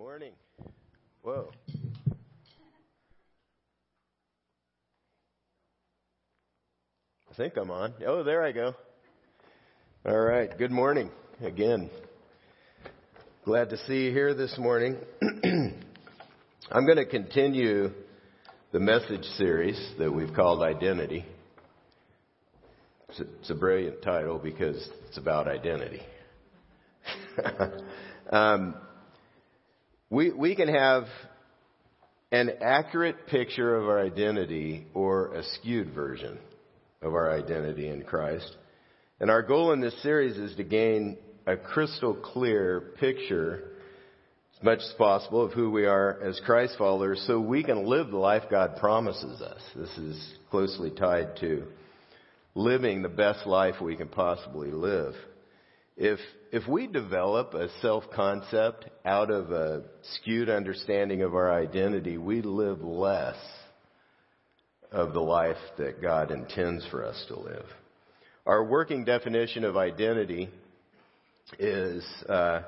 morning. Whoa. I think I'm on. Oh, there I go. All right. Good morning again. Glad to see you here this morning. I'm going to continue the message series that we've called Identity. It's a, brilliant title because it's about identity. um, we, we can have an accurate picture of our identity or a skewed version of our identity in Christ. And our goal in this series is to gain a crystal clear picture, as much as possible, of who we are as Christ followers so we can live the life God promises us. This is closely tied to living the best life we can possibly live. If, if we develop a self-concept out of a skewed understanding of our identity, we live less of the life that God intends for us to live. Our working definition of identity is uh,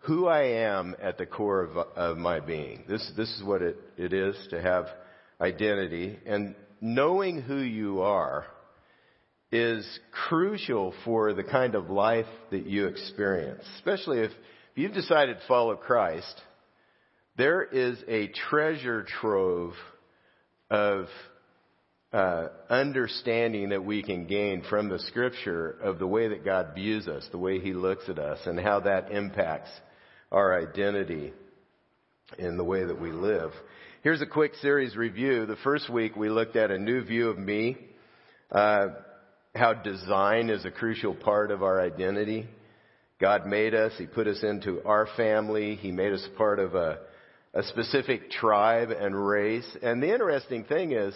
who I am at the core of, of my being. This, this is what it, it is to have identity. And knowing who you are is crucial for the kind of life that you experience, especially if, if you've decided to follow Christ. There is a treasure trove of uh, understanding that we can gain from the Scripture of the way that God views us, the way He looks at us, and how that impacts our identity in the way that we live. Here's a quick series review. The first week we looked at a new view of me. Uh, how design is a crucial part of our identity. God made us. He put us into our family. He made us part of a, a specific tribe and race. And the interesting thing is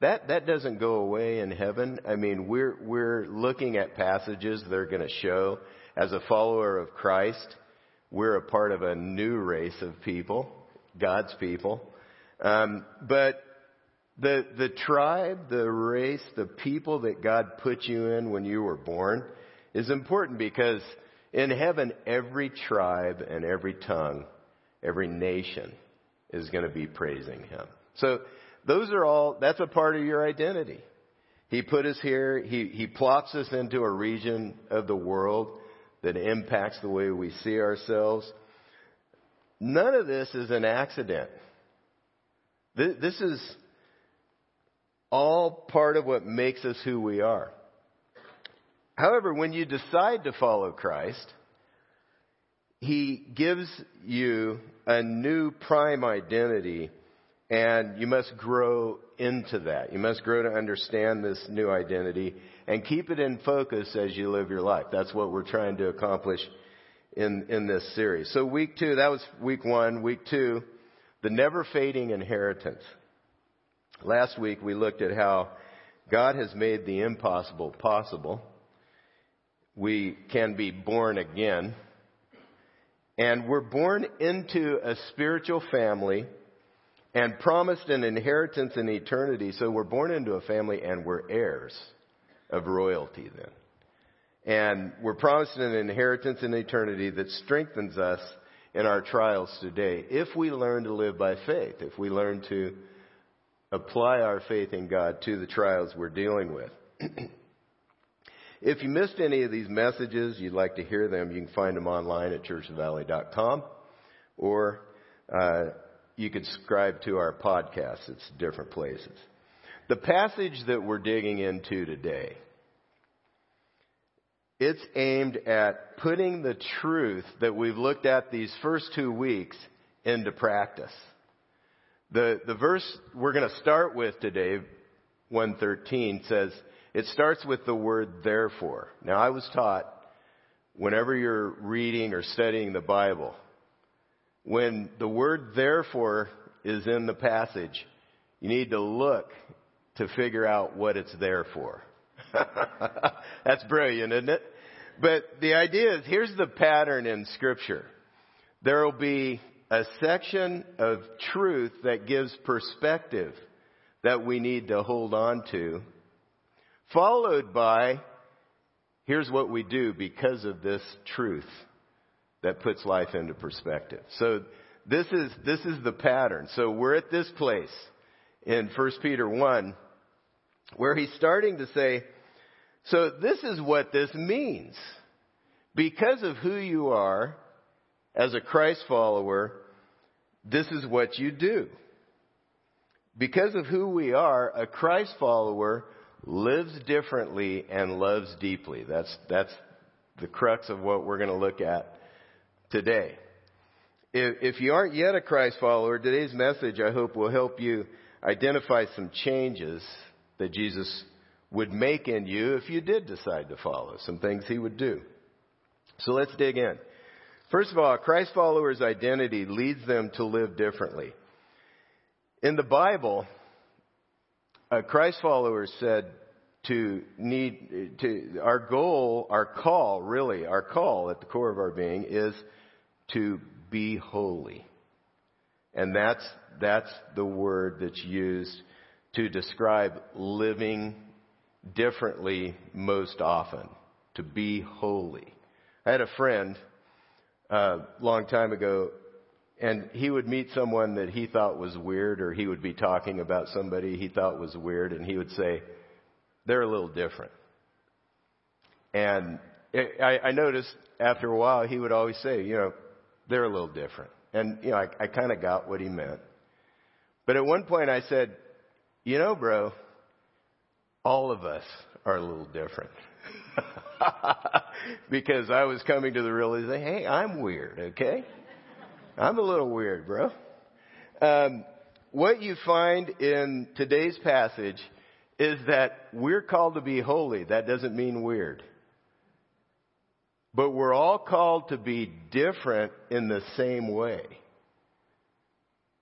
that, that doesn't go away in heaven. I mean, we're, we're looking at passages that are going to show as a follower of Christ, we're a part of a new race of people, God's people. Um, but the, the tribe, the race, the people that God put you in when you were born is important because in heaven, every tribe and every tongue, every nation is going to be praising Him. So those are all, that's a part of your identity. He put us here, He, he plops us into a region of the world that impacts the way we see ourselves. None of this is an accident. This is all part of what makes us who we are. However, when you decide to follow Christ, He gives you a new prime identity and you must grow into that. You must grow to understand this new identity and keep it in focus as you live your life. That's what we're trying to accomplish in, in this series. So week two, that was week one. Week two, the never fading inheritance. Last week we looked at how God has made the impossible possible. We can be born again. And we're born into a spiritual family and promised an inheritance in eternity. So we're born into a family and we're heirs of royalty then. And we're promised an inheritance in eternity that strengthens us in our trials today if we learn to live by faith, if we learn to apply our faith in God to the trials we're dealing with. if you missed any of these messages, you'd like to hear them, you can find them online at churchvalley.com or uh, you could subscribe to our podcast. It's different places. The passage that we're digging into today, it's aimed at putting the truth that we've looked at these first two weeks into practice. The, the verse we're going to start with today, 113, says, it starts with the word therefore. Now I was taught whenever you're reading or studying the Bible, when the word therefore is in the passage, you need to look to figure out what it's there for. That's brilliant, isn't it? But the idea is here's the pattern in scripture. There will be a section of truth that gives perspective that we need to hold on to, followed by here's what we do because of this truth that puts life into perspective. So this is, this is the pattern. So we're at this place in 1 Peter 1 where he's starting to say, so this is what this means. Because of who you are as a Christ follower, this is what you do. Because of who we are, a Christ follower lives differently and loves deeply. That's, that's the crux of what we're going to look at today. If, if you aren't yet a Christ follower, today's message, I hope, will help you identify some changes that Jesus would make in you if you did decide to follow, some things he would do. So let's dig in. First of all, a Christ follower's identity leads them to live differently. In the Bible, a Christ followers said to need to our goal, our call, really, our call at the core of our being is to be holy. And that's that's the word that's used to describe living differently most often. To be holy. I had a friend a uh, long time ago and he would meet someone that he thought was weird, or he would be talking about somebody he thought was weird, and he would say, they're a little different. And I, I noticed after a while he would always say, you know, they're a little different. And, you know, I, I kind of got what he meant. But at one point I said, you know, bro, all of us are a little different. because I was coming to the realization, hey, I'm weird, okay? I'm a little weird, bro. Um, what you find in today's passage is that we're called to be holy. That doesn't mean weird. But we're all called to be different in the same way.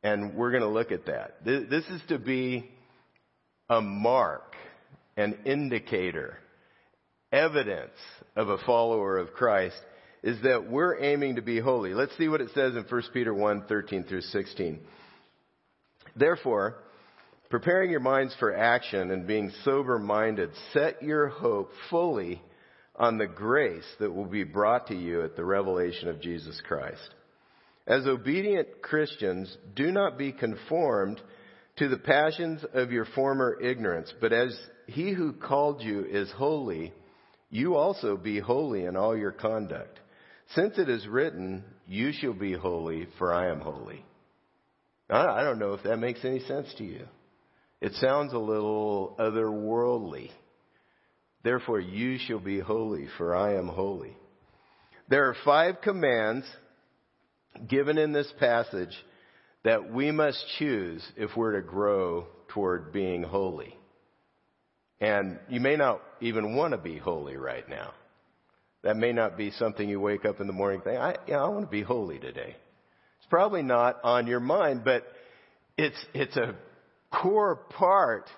And we're going to look at that. This is to be a mark, an indicator, evidence of a follower of Christ is that we're aiming to be holy. Let's see what it says in 1 Peter 1 13 through 16. Therefore, preparing your minds for action and being sober minded, set your hope fully on the grace that will be brought to you at the revelation of Jesus Christ. As obedient Christians, do not be conformed to the passions of your former ignorance, but as he who called you is holy, you also be holy in all your conduct. Since it is written, You shall be holy, for I am holy. I don't know if that makes any sense to you. It sounds a little otherworldly. Therefore, you shall be holy, for I am holy. There are five commands given in this passage that we must choose if we're to grow toward being holy. And you may not even want to be holy right now. That may not be something you wake up in the morning think, I, you know, I want to be holy today. It's probably not on your mind, but it's, it's a core part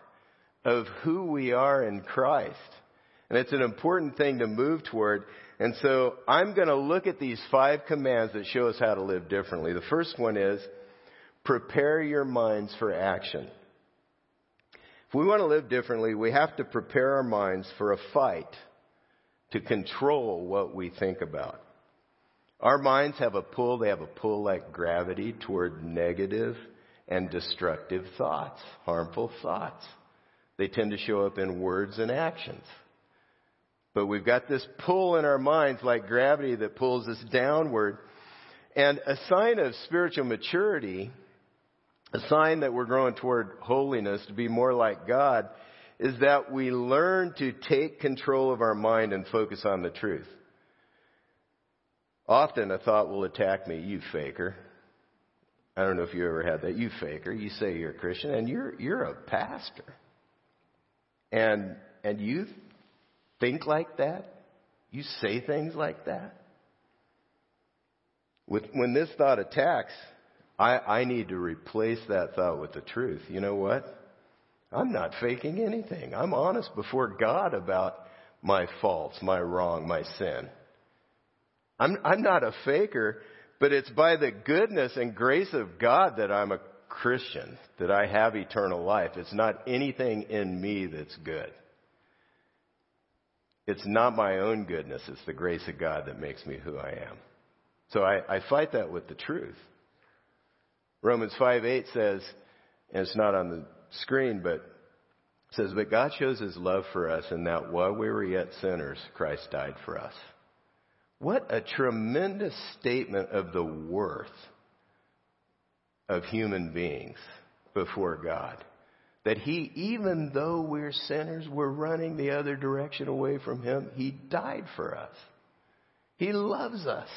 of who we are in Christ. And it's an important thing to move toward. And so I'm going to look at these five commands that show us how to live differently. The first one is prepare your minds for action. If we want to live differently, we have to prepare our minds for a fight to control what we think about. Our minds have a pull, they have a pull like gravity toward negative and destructive thoughts, harmful thoughts. They tend to show up in words and actions. But we've got this pull in our minds like gravity that pulls us downward. And a sign of spiritual maturity, a sign that we're growing toward holiness to be more like God, is that we learn to take control of our mind and focus on the truth. Often a thought will attack me, you faker. I don't know if you ever had that. You faker. You say you're a Christian and you're, you're a pastor. And, and you think like that? You say things like that? With, when this thought attacks, I, I need to replace that thought with the truth. You know what? I'm not faking anything. I'm honest before God about my faults, my wrong, my sin. I'm, I'm not a faker, but it's by the goodness and grace of God that I'm a Christian, that I have eternal life. It's not anything in me that's good. It's not my own goodness, it's the grace of God that makes me who I am. So I, I fight that with the truth. Romans 5 8 says, and it's not on the screen, but says, But God shows his love for us in that while we were yet sinners, Christ died for us. What a tremendous statement of the worth of human beings before God. That he, even though we're sinners, we're running the other direction away from him, he died for us. He loves us.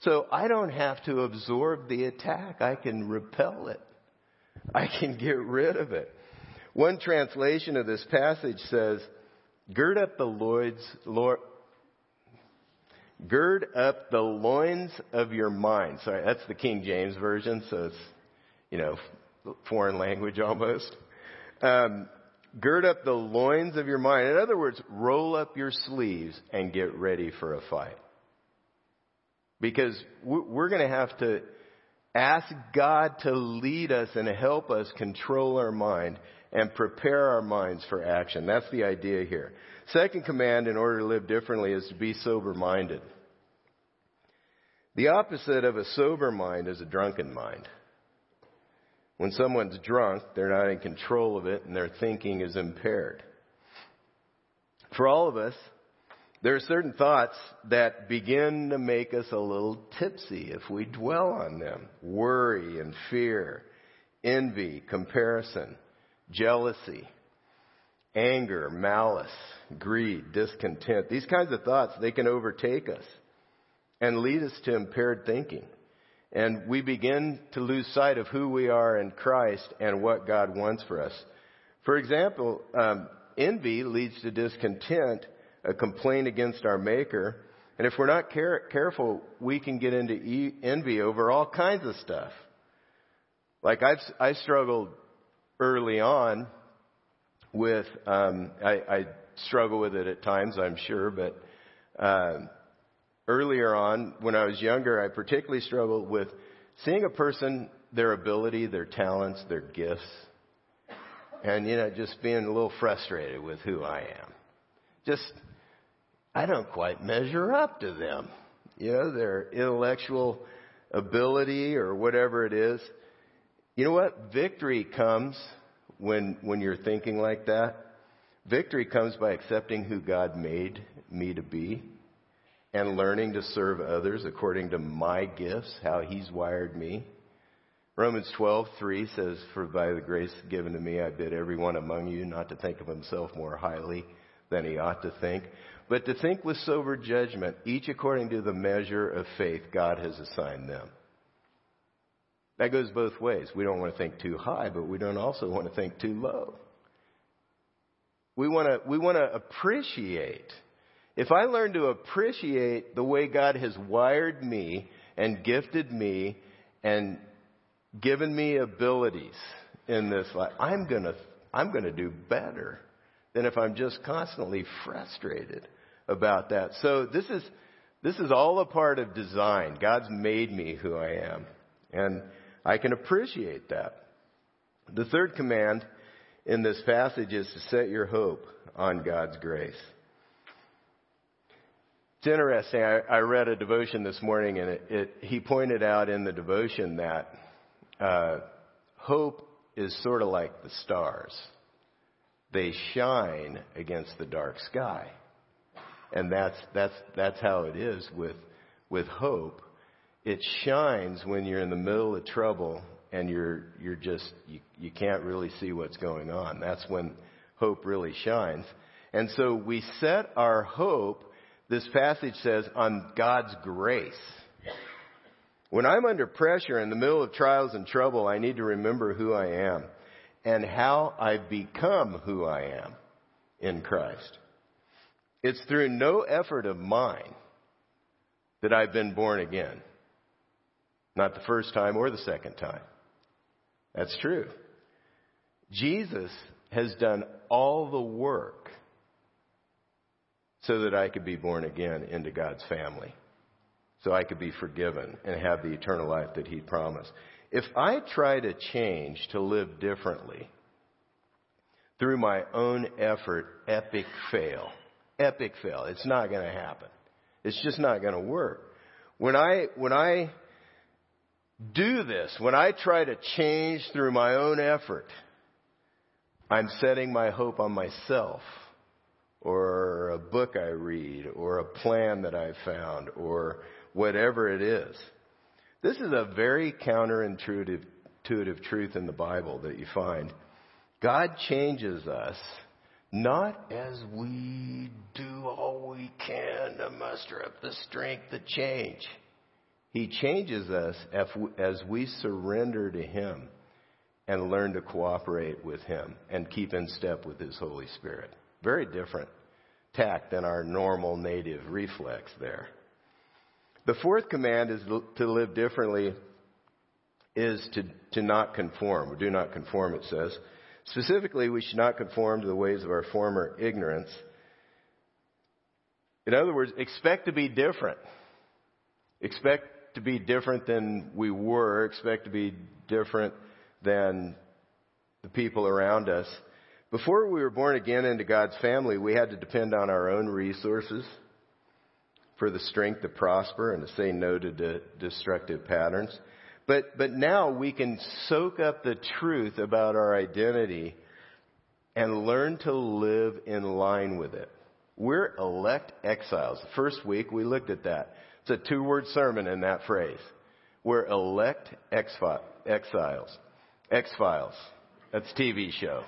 So I don't have to absorb the attack. I can repel it. I can get rid of it. One translation of this passage says, gird up the loins, Lord, gird up the loins of your mind. Sorry, that's the King James version, so it's, you know, foreign language almost. Um, gird up the loins of your mind. In other words, roll up your sleeves and get ready for a fight. Because we're going to have to ask God to lead us and help us control our mind and prepare our minds for action. That's the idea here. Second command in order to live differently is to be sober minded. The opposite of a sober mind is a drunken mind. When someone's drunk, they're not in control of it and their thinking is impaired. For all of us, there are certain thoughts that begin to make us a little tipsy if we dwell on them. Worry and fear, envy, comparison, jealousy, anger, malice, greed, discontent. These kinds of thoughts, they can overtake us and lead us to impaired thinking. And we begin to lose sight of who we are in Christ and what God wants for us. For example, um, envy leads to discontent, a complaint against our Maker. And if we're not care- careful, we can get into e- envy over all kinds of stuff. Like I've, I struggled early on with, um, I, I struggle with it at times, I'm sure, but um, earlier on, when I was younger, I particularly struggled with seeing a person, their ability, their talents, their gifts, and, you know, just being a little frustrated with who I am. Just, I don't quite measure up to them. You know, their intellectual ability or whatever it is. You know what? Victory comes when, when you're thinking like that. Victory comes by accepting who God made me to be and learning to serve others according to my gifts, how He's wired me. Romans 12:3 says, "For by the grace given to me, I bid everyone among you not to think of himself more highly than he ought to think, but to think with sober judgment, each according to the measure of faith God has assigned them." That goes both ways. We don't want to think too high, but we don't also want to think too low. We want to, we want to appreciate if I learn to appreciate the way God has wired me and gifted me and given me abilities in this life, I'm gonna, I'm gonna do better than if I'm just constantly frustrated about that. So this is, this is all a part of design. God's made me who I am. And I can appreciate that. The third command in this passage is to set your hope on God's grace. It's interesting. I, I read a devotion this morning, and it, it, he pointed out in the devotion that uh, hope is sort of like the stars. They shine against the dark sky, and that's that's that's how it is with with hope. It shines when you're in the middle of trouble and you're you're just you, you can't really see what's going on. That's when hope really shines. And so we set our hope this passage says, on God's grace. When I'm under pressure in the middle of trials and trouble, I need to remember who I am and how I've become who I am in Christ. It's through no effort of mine that I've been born again. Not the first time or the second time. That's true. Jesus has done all the work so that I could be born again into God's family. So I could be forgiven and have the eternal life that He promised. If I try to change to live differently through my own effort, epic fail. Epic fail. It's not going to happen. It's just not going to work. When I, when I do this, when I try to change through my own effort, I'm setting my hope on myself or a book I read or a plan that I found or whatever it is. This is a very counterintuitive intuitive truth in the Bible that you find. God changes us not as we do all we can to muster up the strength to change. He changes us as we surrender to Him and learn to cooperate with Him and keep in step with His Holy Spirit. Very different tact than our normal native reflex there. The fourth command is to live differently is to, to not conform. Do not conform, it says. Specifically, we should not conform to the ways of our former ignorance. In other words, expect to be different. Expect to be different than we were. Expect to be different than the people around us. Before we were born again into God's family, we had to depend on our own resources for the strength to prosper and to say no to de- destructive patterns. But, but now we can soak up the truth about our identity and learn to live in line with it. We're elect exiles. The first week we looked at that. It's a two word sermon in that phrase. We're elect exiles. X Files. That's TV show.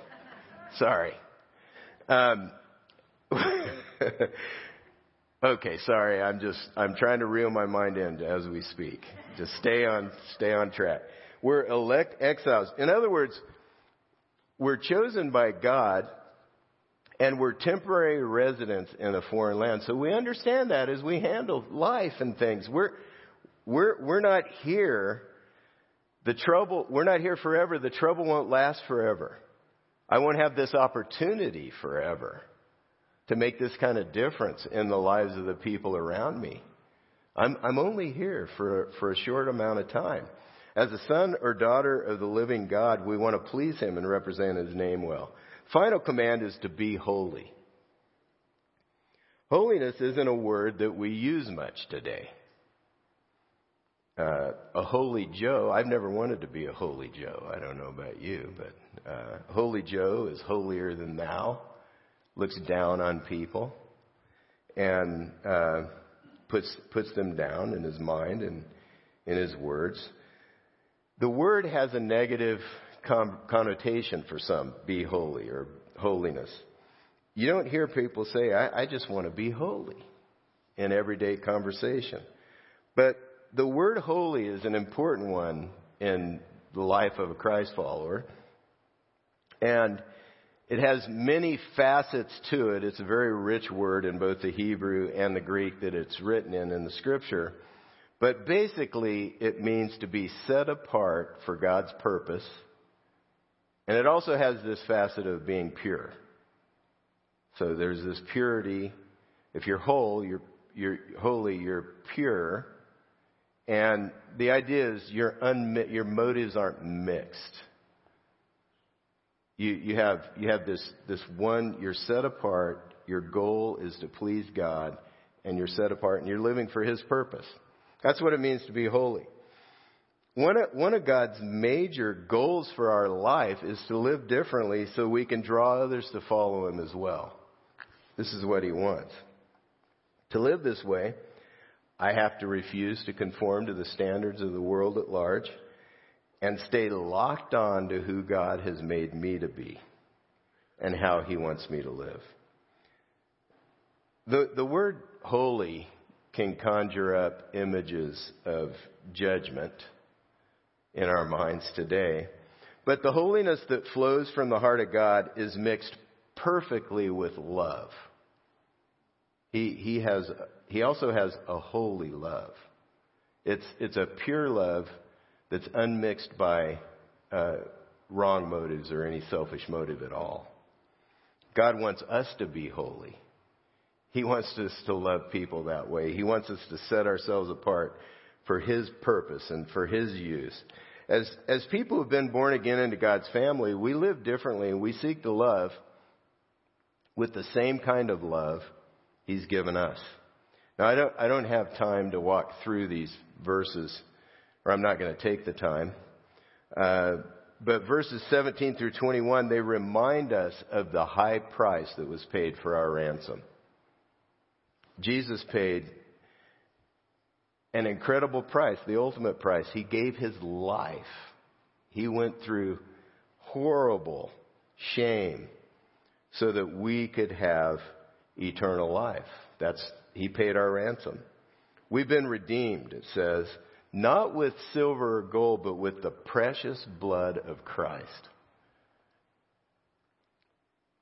Sorry. Um, okay, sorry. I'm just I'm trying to reel my mind in as we speak. Just stay on stay on track. We're elect exiles. In other words, we're chosen by God and we're temporary residents in a foreign land. So we understand that as we handle life and things. We're we're we're not here the trouble we're not here forever. The trouble won't last forever. I won't have this opportunity forever to make this kind of difference in the lives of the people around me. I'm, I'm only here for, for a short amount of time. As a son or daughter of the living God, we want to please Him and represent His name well. Final command is to be holy. Holiness isn't a word that we use much today. Uh, a holy Joe, I've never wanted to be a holy Joe. I don't know about you, but uh, holy Joe is holier than thou, looks down on people, and uh, puts, puts them down in his mind and in his words. The word has a negative com- connotation for some, be holy or holiness. You don't hear people say, I, I just want to be holy in everyday conversation. But the word holy is an important one in the life of a Christ follower. And it has many facets to it. It's a very rich word in both the Hebrew and the Greek that it's written in in the scripture. But basically, it means to be set apart for God's purpose. And it also has this facet of being pure. So there's this purity. If you're whole, you're, you're holy, you're pure. And the idea is your, unmi- your motives aren't mixed. You, you have, you have this, this one, you're set apart, your goal is to please God, and you're set apart and you're living for His purpose. That's what it means to be holy. One of, one of God's major goals for our life is to live differently so we can draw others to follow Him as well. This is what He wants. To live this way, I have to refuse to conform to the standards of the world at large and stay locked on to who God has made me to be and how He wants me to live. The, the word holy can conjure up images of judgment in our minds today. But the holiness that flows from the heart of God is mixed perfectly with love. He, he, has, he also has a holy love. It's, it's a pure love that's unmixed by uh, wrong motives or any selfish motive at all. God wants us to be holy. He wants us to love people that way. He wants us to set ourselves apart for His purpose and for His use. As, as people who've been born again into God's family, we live differently and we seek to love with the same kind of love He's given us. Now, I don't, I don't have time to walk through these verses or I'm not going to take the time. Uh, but verses 17 through 21, they remind us of the high price that was paid for our ransom. Jesus paid an incredible price, the ultimate price. He gave his life. He went through horrible shame so that we could have eternal life. That's, he paid our ransom. We've been redeemed, it says, not with silver or gold, but with the precious blood of Christ.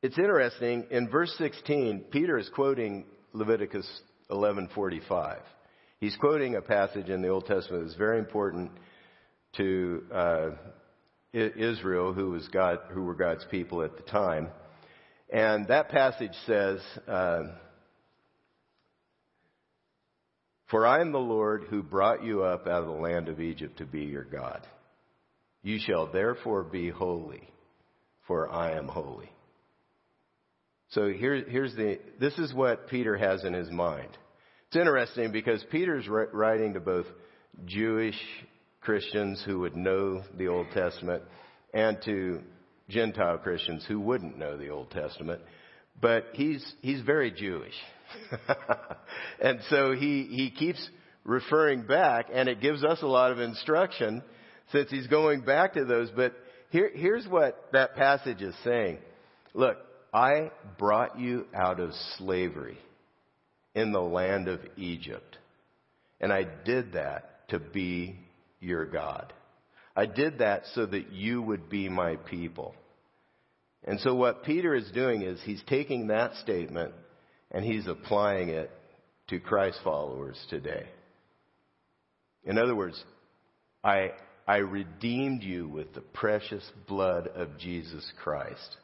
It's interesting, in verse 16, Peter is quoting Leviticus 11:45. He's quoting a passage in the Old Testament that's very important to uh, Israel, who was God, who were God's people at the time. And that passage says, uh, For I am the Lord who brought you up out of the land of Egypt to be your God. You shall therefore be holy, for I am holy. So here, here's the, this is what Peter has in his mind. It's interesting because Peter's writing to both Jewish Christians who would know the Old Testament and to Gentile Christians who wouldn't know the Old Testament. But he's, he's very Jewish. and so he, he keeps referring back, and it gives us a lot of instruction since he's going back to those. But here, here's what that passage is saying. Look, I brought you out of slavery in the land of Egypt. And I did that to be your God. I did that so that you would be my people. And so what Peter is doing is he's taking that statement and he's applying it to Christ followers today. In other words, I, I redeemed you with the precious blood of Jesus Christ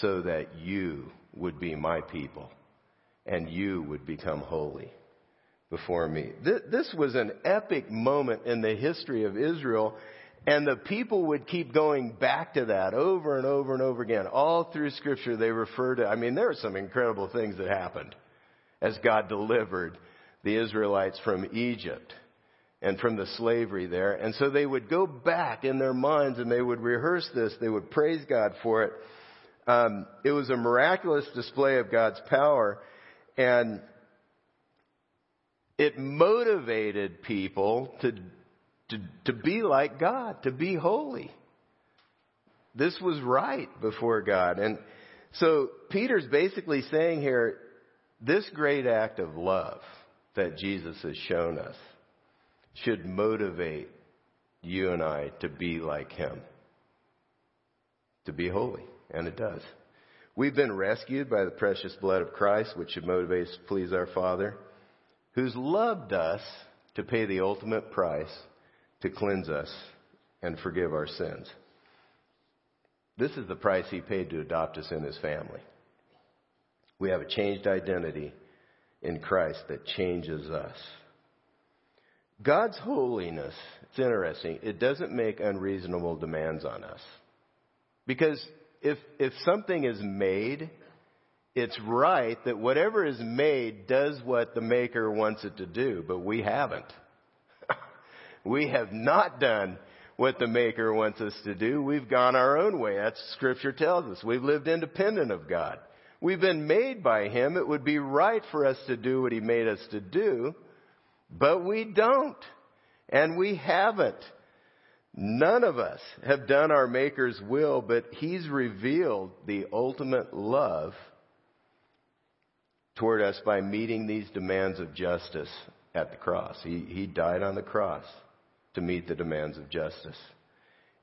so that you would be my people and you would become holy before me. This was an epic moment in the history of Israel and the people would keep going back to that over and over and over again. All through scripture they refer to, I mean, there are some incredible things that happened as God delivered the Israelites from Egypt and from the slavery there. And so they would go back in their minds and they would rehearse this. They would praise God for it. Um, it was a miraculous display of God's power, and it motivated people to, to, to be like God, to be holy. This was right before God. And so Peter's basically saying here, this great act of love that Jesus has shown us should motivate you and I to be like him, to be holy. And it does. We've been rescued by the precious blood of Christ, which should motivate us to please our Father, who's loved us to pay the ultimate price to cleanse us and forgive our sins. This is the price he paid to adopt us in his family. We have a changed identity in Christ that changes us. God's holiness, it's interesting, it doesn't make unreasonable demands on us. Because if, if something is made, it's right that whatever is made does what the maker wants it to do, but we haven't. We have not done what the maker wants us to do. We've gone our own way. That's scripture tells us. We've lived independent of God. We've been made by him. It would be right for us to do what he made us to do, but we don't. And we haven't. None of us have done our Maker's will, but He's revealed the ultimate love toward us by meeting these demands of justice at the cross. He, he died on the cross to meet the demands of justice.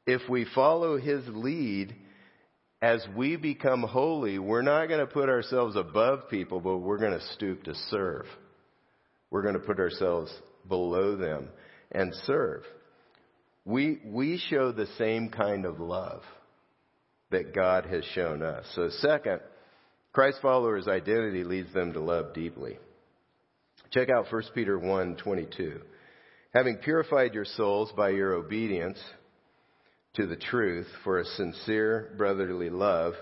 If we follow His lead, as we become holy, we're not going to put ourselves above people, but we're going to stoop to serve. We're going to put ourselves below them and serve. We, we show the same kind of love that God has shown us. So second, Christ followers' identity leads them to love deeply. Check out 1 Peter 1 22. Having purified your souls by your obedience to the truth for a sincere brotherly love,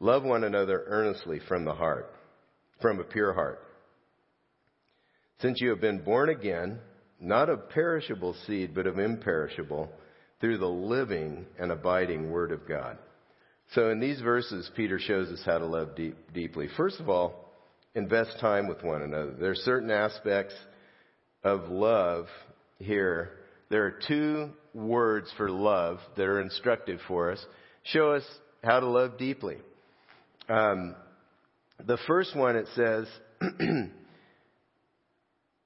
love one another earnestly from the heart, from a pure heart. Since you have been born again, not of perishable seed, but of imperishable, through the living and abiding Word of God. So in these verses, Peter shows us how to love deep, deeply. First of all, invest time with one another. There are certain aspects of love here. There are two words for love that are instructive for us. Show us how to love deeply. Um, the first one, it says,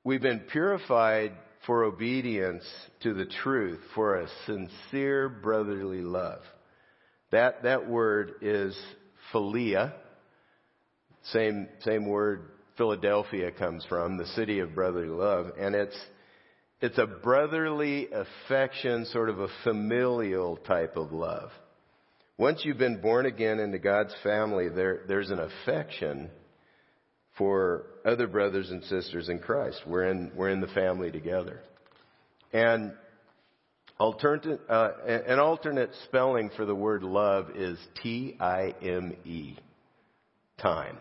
We've been purified for obedience to the truth, for a sincere brotherly love. That, that word is philia. Same, same word Philadelphia comes from, the city of brotherly love. And it's, it's a brotherly affection, sort of a familial type of love. Once you've been born again into God's family, there, there's an affection for other brothers and sisters in Christ. We're in, we're in the family together. And alternate, uh, an alternate spelling for the word love is T-I-M-E. Time.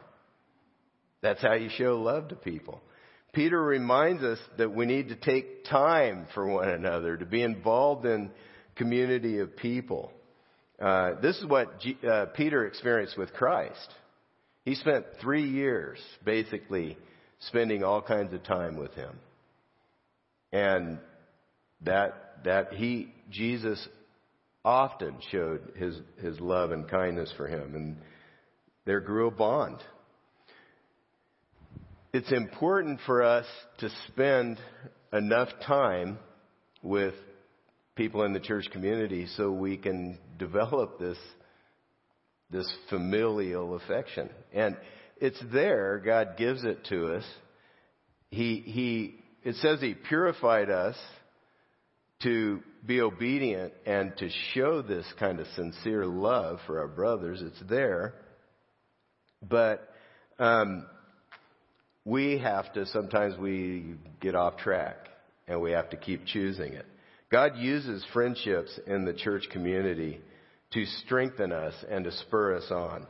That's how you show love to people. Peter reminds us that we need to take time for one another, to be involved in community of people. Uh, this is what G, uh, Peter experienced with Christ. He spent three years basically spending all kinds of time with him. And that, that he, Jesus often showed his, his love and kindness for him. And there grew a bond. It's important for us to spend enough time with people in the church community so we can develop this this familial affection. And it's there, God gives it to us. He, he, it says He purified us to be obedient and to show this kind of sincere love for our brothers. It's there. But, um, we have to, sometimes we get off track and we have to keep choosing it. God uses friendships in the church community to strengthen us and to spur us on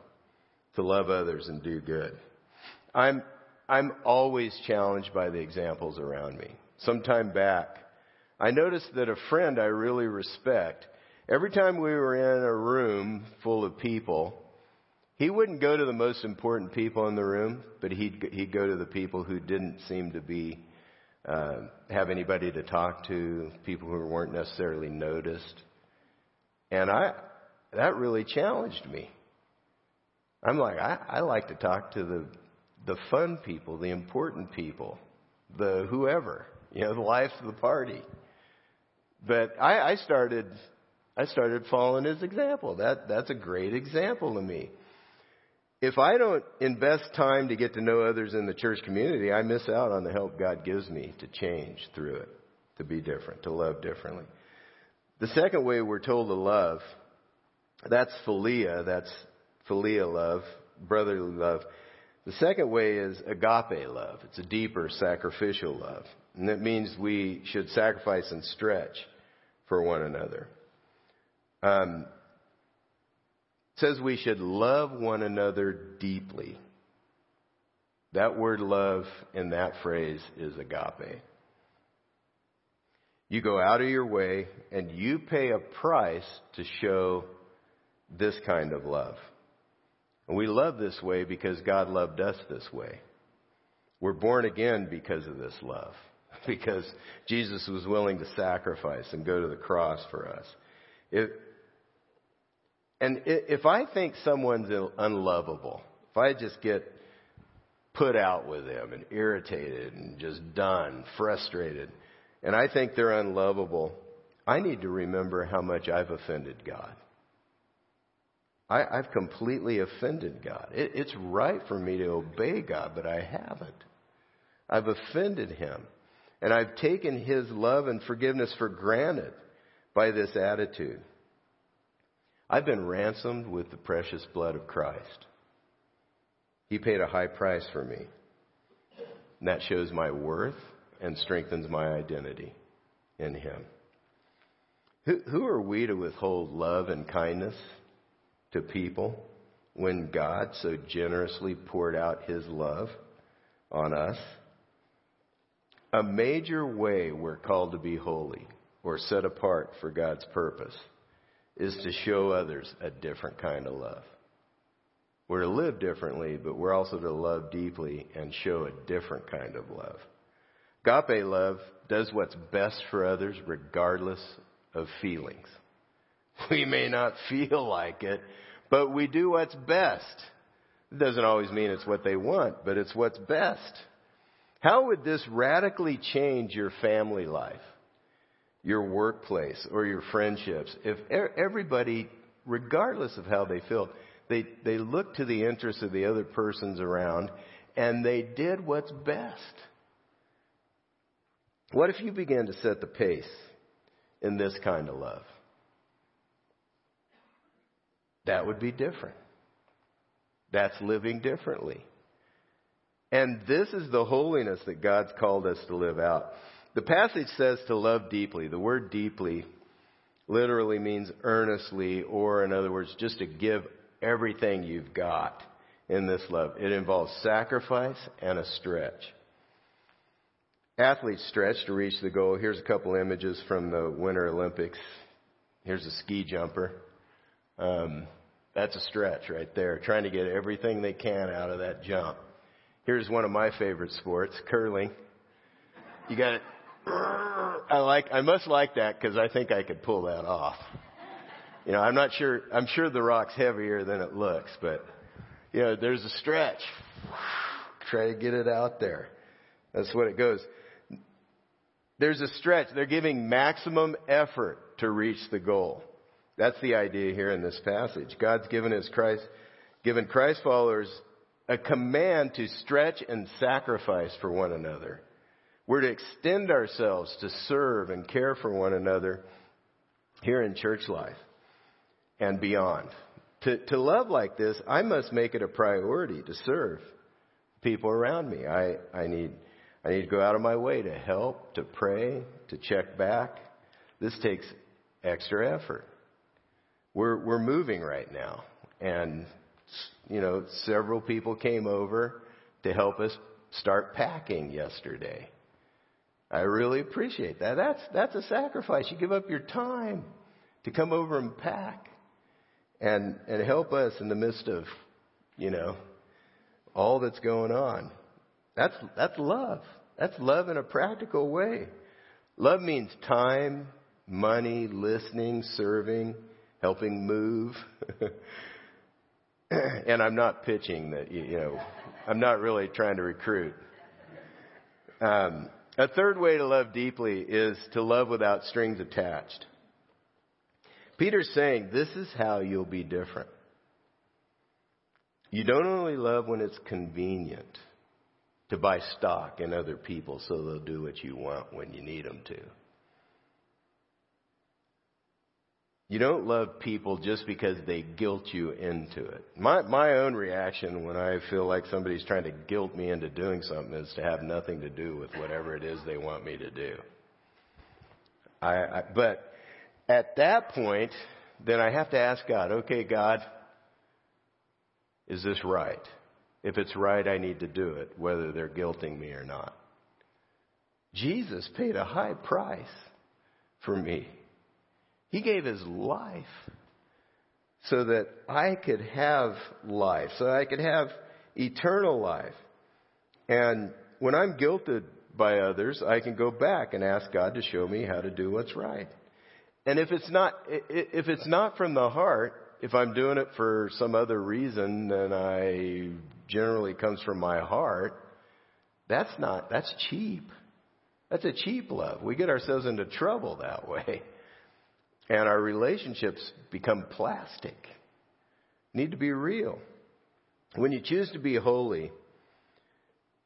to love others and do good. I'm, I'm always challenged by the examples around me. Some time back, I noticed that a friend I really respect, every time we were in a room full of people, he wouldn't go to the most important people in the room, but he'd, he'd go to the people who didn't seem to be, uh, have anybody to talk to, people who weren't necessarily noticed. And I, that really challenged me. I'm like, I, I like to talk to the the fun people, the important people, the whoever, you know, the life of the party. But I, I started I started following his example. That that's a great example to me. If I don't invest time to get to know others in the church community, I miss out on the help God gives me to change through it, to be different, to love differently. The second way we're told to love that's philia. That's philia love, brotherly love. The second way is agape love. It's a deeper sacrificial love. And that means we should sacrifice and stretch for one another. Um, says we should love one another deeply. That word love in that phrase is agape. You go out of your way and you pay a price to show this kind of love. And we love this way because God loved us this way. We're born again because of this love, because Jesus was willing to sacrifice and go to the cross for us. If, and if I think someone's unlovable, if I just get put out with them and irritated and just done, frustrated, and I think they're unlovable, I need to remember how much I've offended God. I, have completely offended God. It, it's right for me to obey God, but I haven't. I've offended Him. And I've taken His love and forgiveness for granted by this attitude. I've been ransomed with the precious blood of Christ. He paid a high price for me. And that shows my worth and strengthens my identity in Him. Who, who are we to withhold love and kindness to people when God so generously poured out his love on us. a major way we're called to be holy or set apart for God's purpose is to show others a different kind of love. We're to live differently, but we're also to love deeply and show a different kind of love. Agape love does what's best for others regardless of feelings. We may not feel like it, but we do what's best. It doesn't always mean it's what they want, but it's what's best. How would this radically change your family life, your workplace, or your friendships if everybody, regardless of how they feel, they, they looked to the interests of the other persons around and they did what's best? What if you began to set the pace in this kind of love? That would be different. That's living differently. And this is the holiness that God's called us to live out. The passage says to love deeply. The word deeply literally means earnestly, or in other words, just to give everything you've got in this love. It involves sacrifice and a stretch. Athletes stretch to reach the goal. Here's a couple images from the Winter Olympics. Here's a ski jumper. Um, that's a stretch right there, trying to get everything they can out of that jump. Here's one of my favorite sports, curling. You got. I like. I must like that because I think I could pull that off. You know, I'm not sure. I'm sure the rock's heavier than it looks, but you know, there's a stretch. Try to get it out there. That's what it goes. There's a stretch. They're giving maximum effort to reach the goal. That's the idea here in this passage. God's given his Christ, given Christ followers a command to stretch and sacrifice for one another. We're to extend ourselves to serve and care for one another here in church life and beyond. To, to love like this, I must make it a priority to serve people around me. I, I need I need to go out of my way to help, to pray, to check back. This takes extra effort. We're, we're moving right now. And, you know, several people came over to help us start packing yesterday. I really appreciate that. That's, that's a sacrifice. You give up your time to come over and pack and, and help us in the midst of, you know, all that's going on. That's, that's love. That's love in a practical way. Love means time, money, listening, serving, helping move. and I'm not pitching that, you know, I'm not really trying to recruit. Um, a third way to love deeply is to love without strings attached. Peter's saying this is how you'll be different. You don't only love when it's convenient to buy stock in other people so they'll do what you want when you need them to. You don't love people just because they guilt you into it. My my own reaction when I feel like somebody's trying to guilt me into doing something is to have nothing to do with whatever it is they want me to do. I, I but at that point, then I have to ask God, okay, God, is this right? If it's right, I need to do it, whether they're guilting me or not. Jesus paid a high price for me. He gave his life so that I could have life, so I could have eternal life. And when I'm guilted by others, I can go back and ask God to show me how to do what's right. And if it's not, if it's not from the heart, if I'm doing it for some other reason than I generally comes from my heart, that's not, that's cheap. That's a cheap love. We get ourselves into trouble that way. And our relationships become plastic. Need to be real. When you choose to be holy,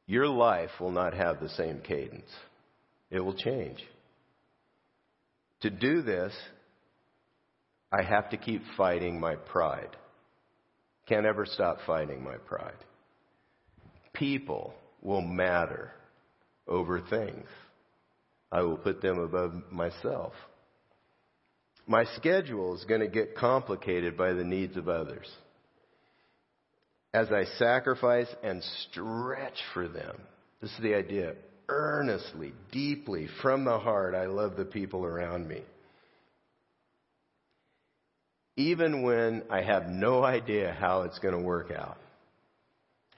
your life will not have the same cadence. It will change. To do this, I have to keep fighting my pride. Can't ever stop fighting my pride people will matter over things. I will put them above myself. My schedule is going to get complicated by the needs of others. As I sacrifice and stretch for them, this is the idea earnestly, deeply, from the heart, I love the people around me. Even when I have no idea how it's going to work out,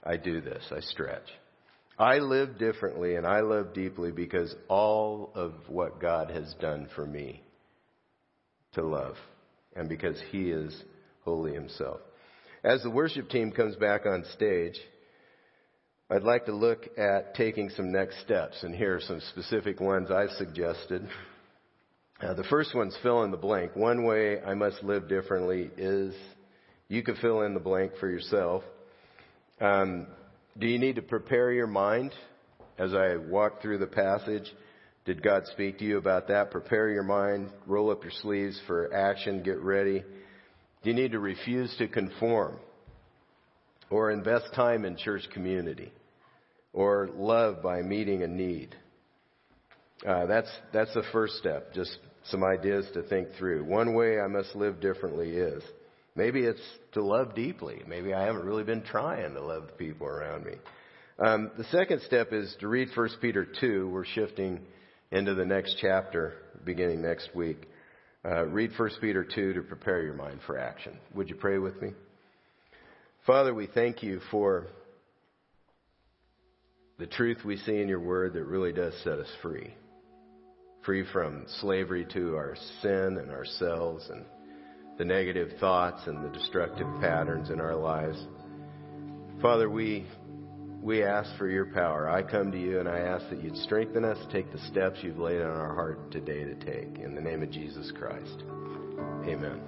I do this. I stretch. I live differently and I love deeply because all of what God has done for me to love and because He is holy Himself. As the worship team comes back on stage, I'd like to look at taking some next steps, and here are some specific ones I've suggested. Uh, the first one's fill in the blank. One way I must live differently is you can fill in the blank for yourself. Um, do you need to prepare your mind as I walk through the passage? Did God speak to you about that? Prepare your mind, roll up your sleeves for action, get ready. Do you need to refuse to conform or invest time in church community or love by meeting a need? Uh, that's that's the first step. Just some ideas to think through. One way I must live differently is Maybe it's to love deeply. Maybe I haven't really been trying to love the people around me. Um, the second step is to read 1 Peter 2. We're shifting into the next chapter beginning next week. Uh, read 1 Peter 2 to prepare your mind for action. Would you pray with me? Father, we thank you for the truth we see in your word that really does set us free. Free from slavery to our sin and ourselves and the negative thoughts and the destructive patterns in our lives. Father, we we ask for your power. I come to you and I ask that you'd strengthen us, take the steps you've laid on our heart today to take. In the name of Jesus Christ. Amen.